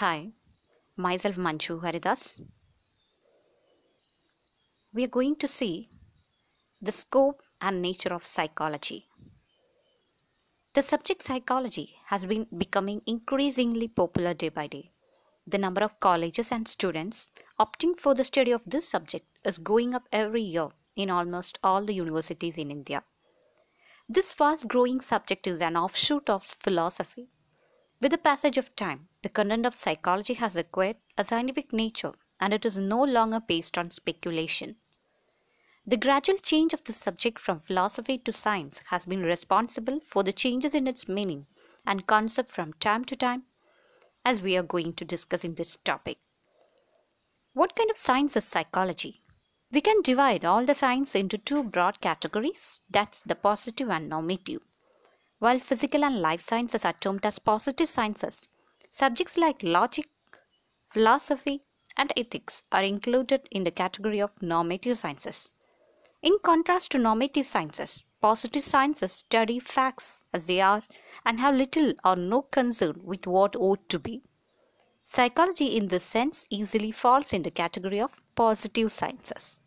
Hi, myself Manju Haridas. We are going to see the scope and nature of psychology. The subject psychology has been becoming increasingly popular day by day. The number of colleges and students opting for the study of this subject is going up every year in almost all the universities in India. This fast growing subject is an offshoot of philosophy. With the passage of time, the content of psychology has acquired a scientific nature and it is no longer based on speculation. The gradual change of the subject from philosophy to science has been responsible for the changes in its meaning and concept from time to time, as we are going to discuss in this topic. What kind of science is psychology? We can divide all the science into two broad categories that's the positive and normative. While physical and life sciences are termed as positive sciences, subjects like logic, philosophy, and ethics are included in the category of normative sciences. In contrast to normative sciences, positive sciences study facts as they are and have little or no concern with what ought to be. Psychology, in this sense, easily falls in the category of positive sciences.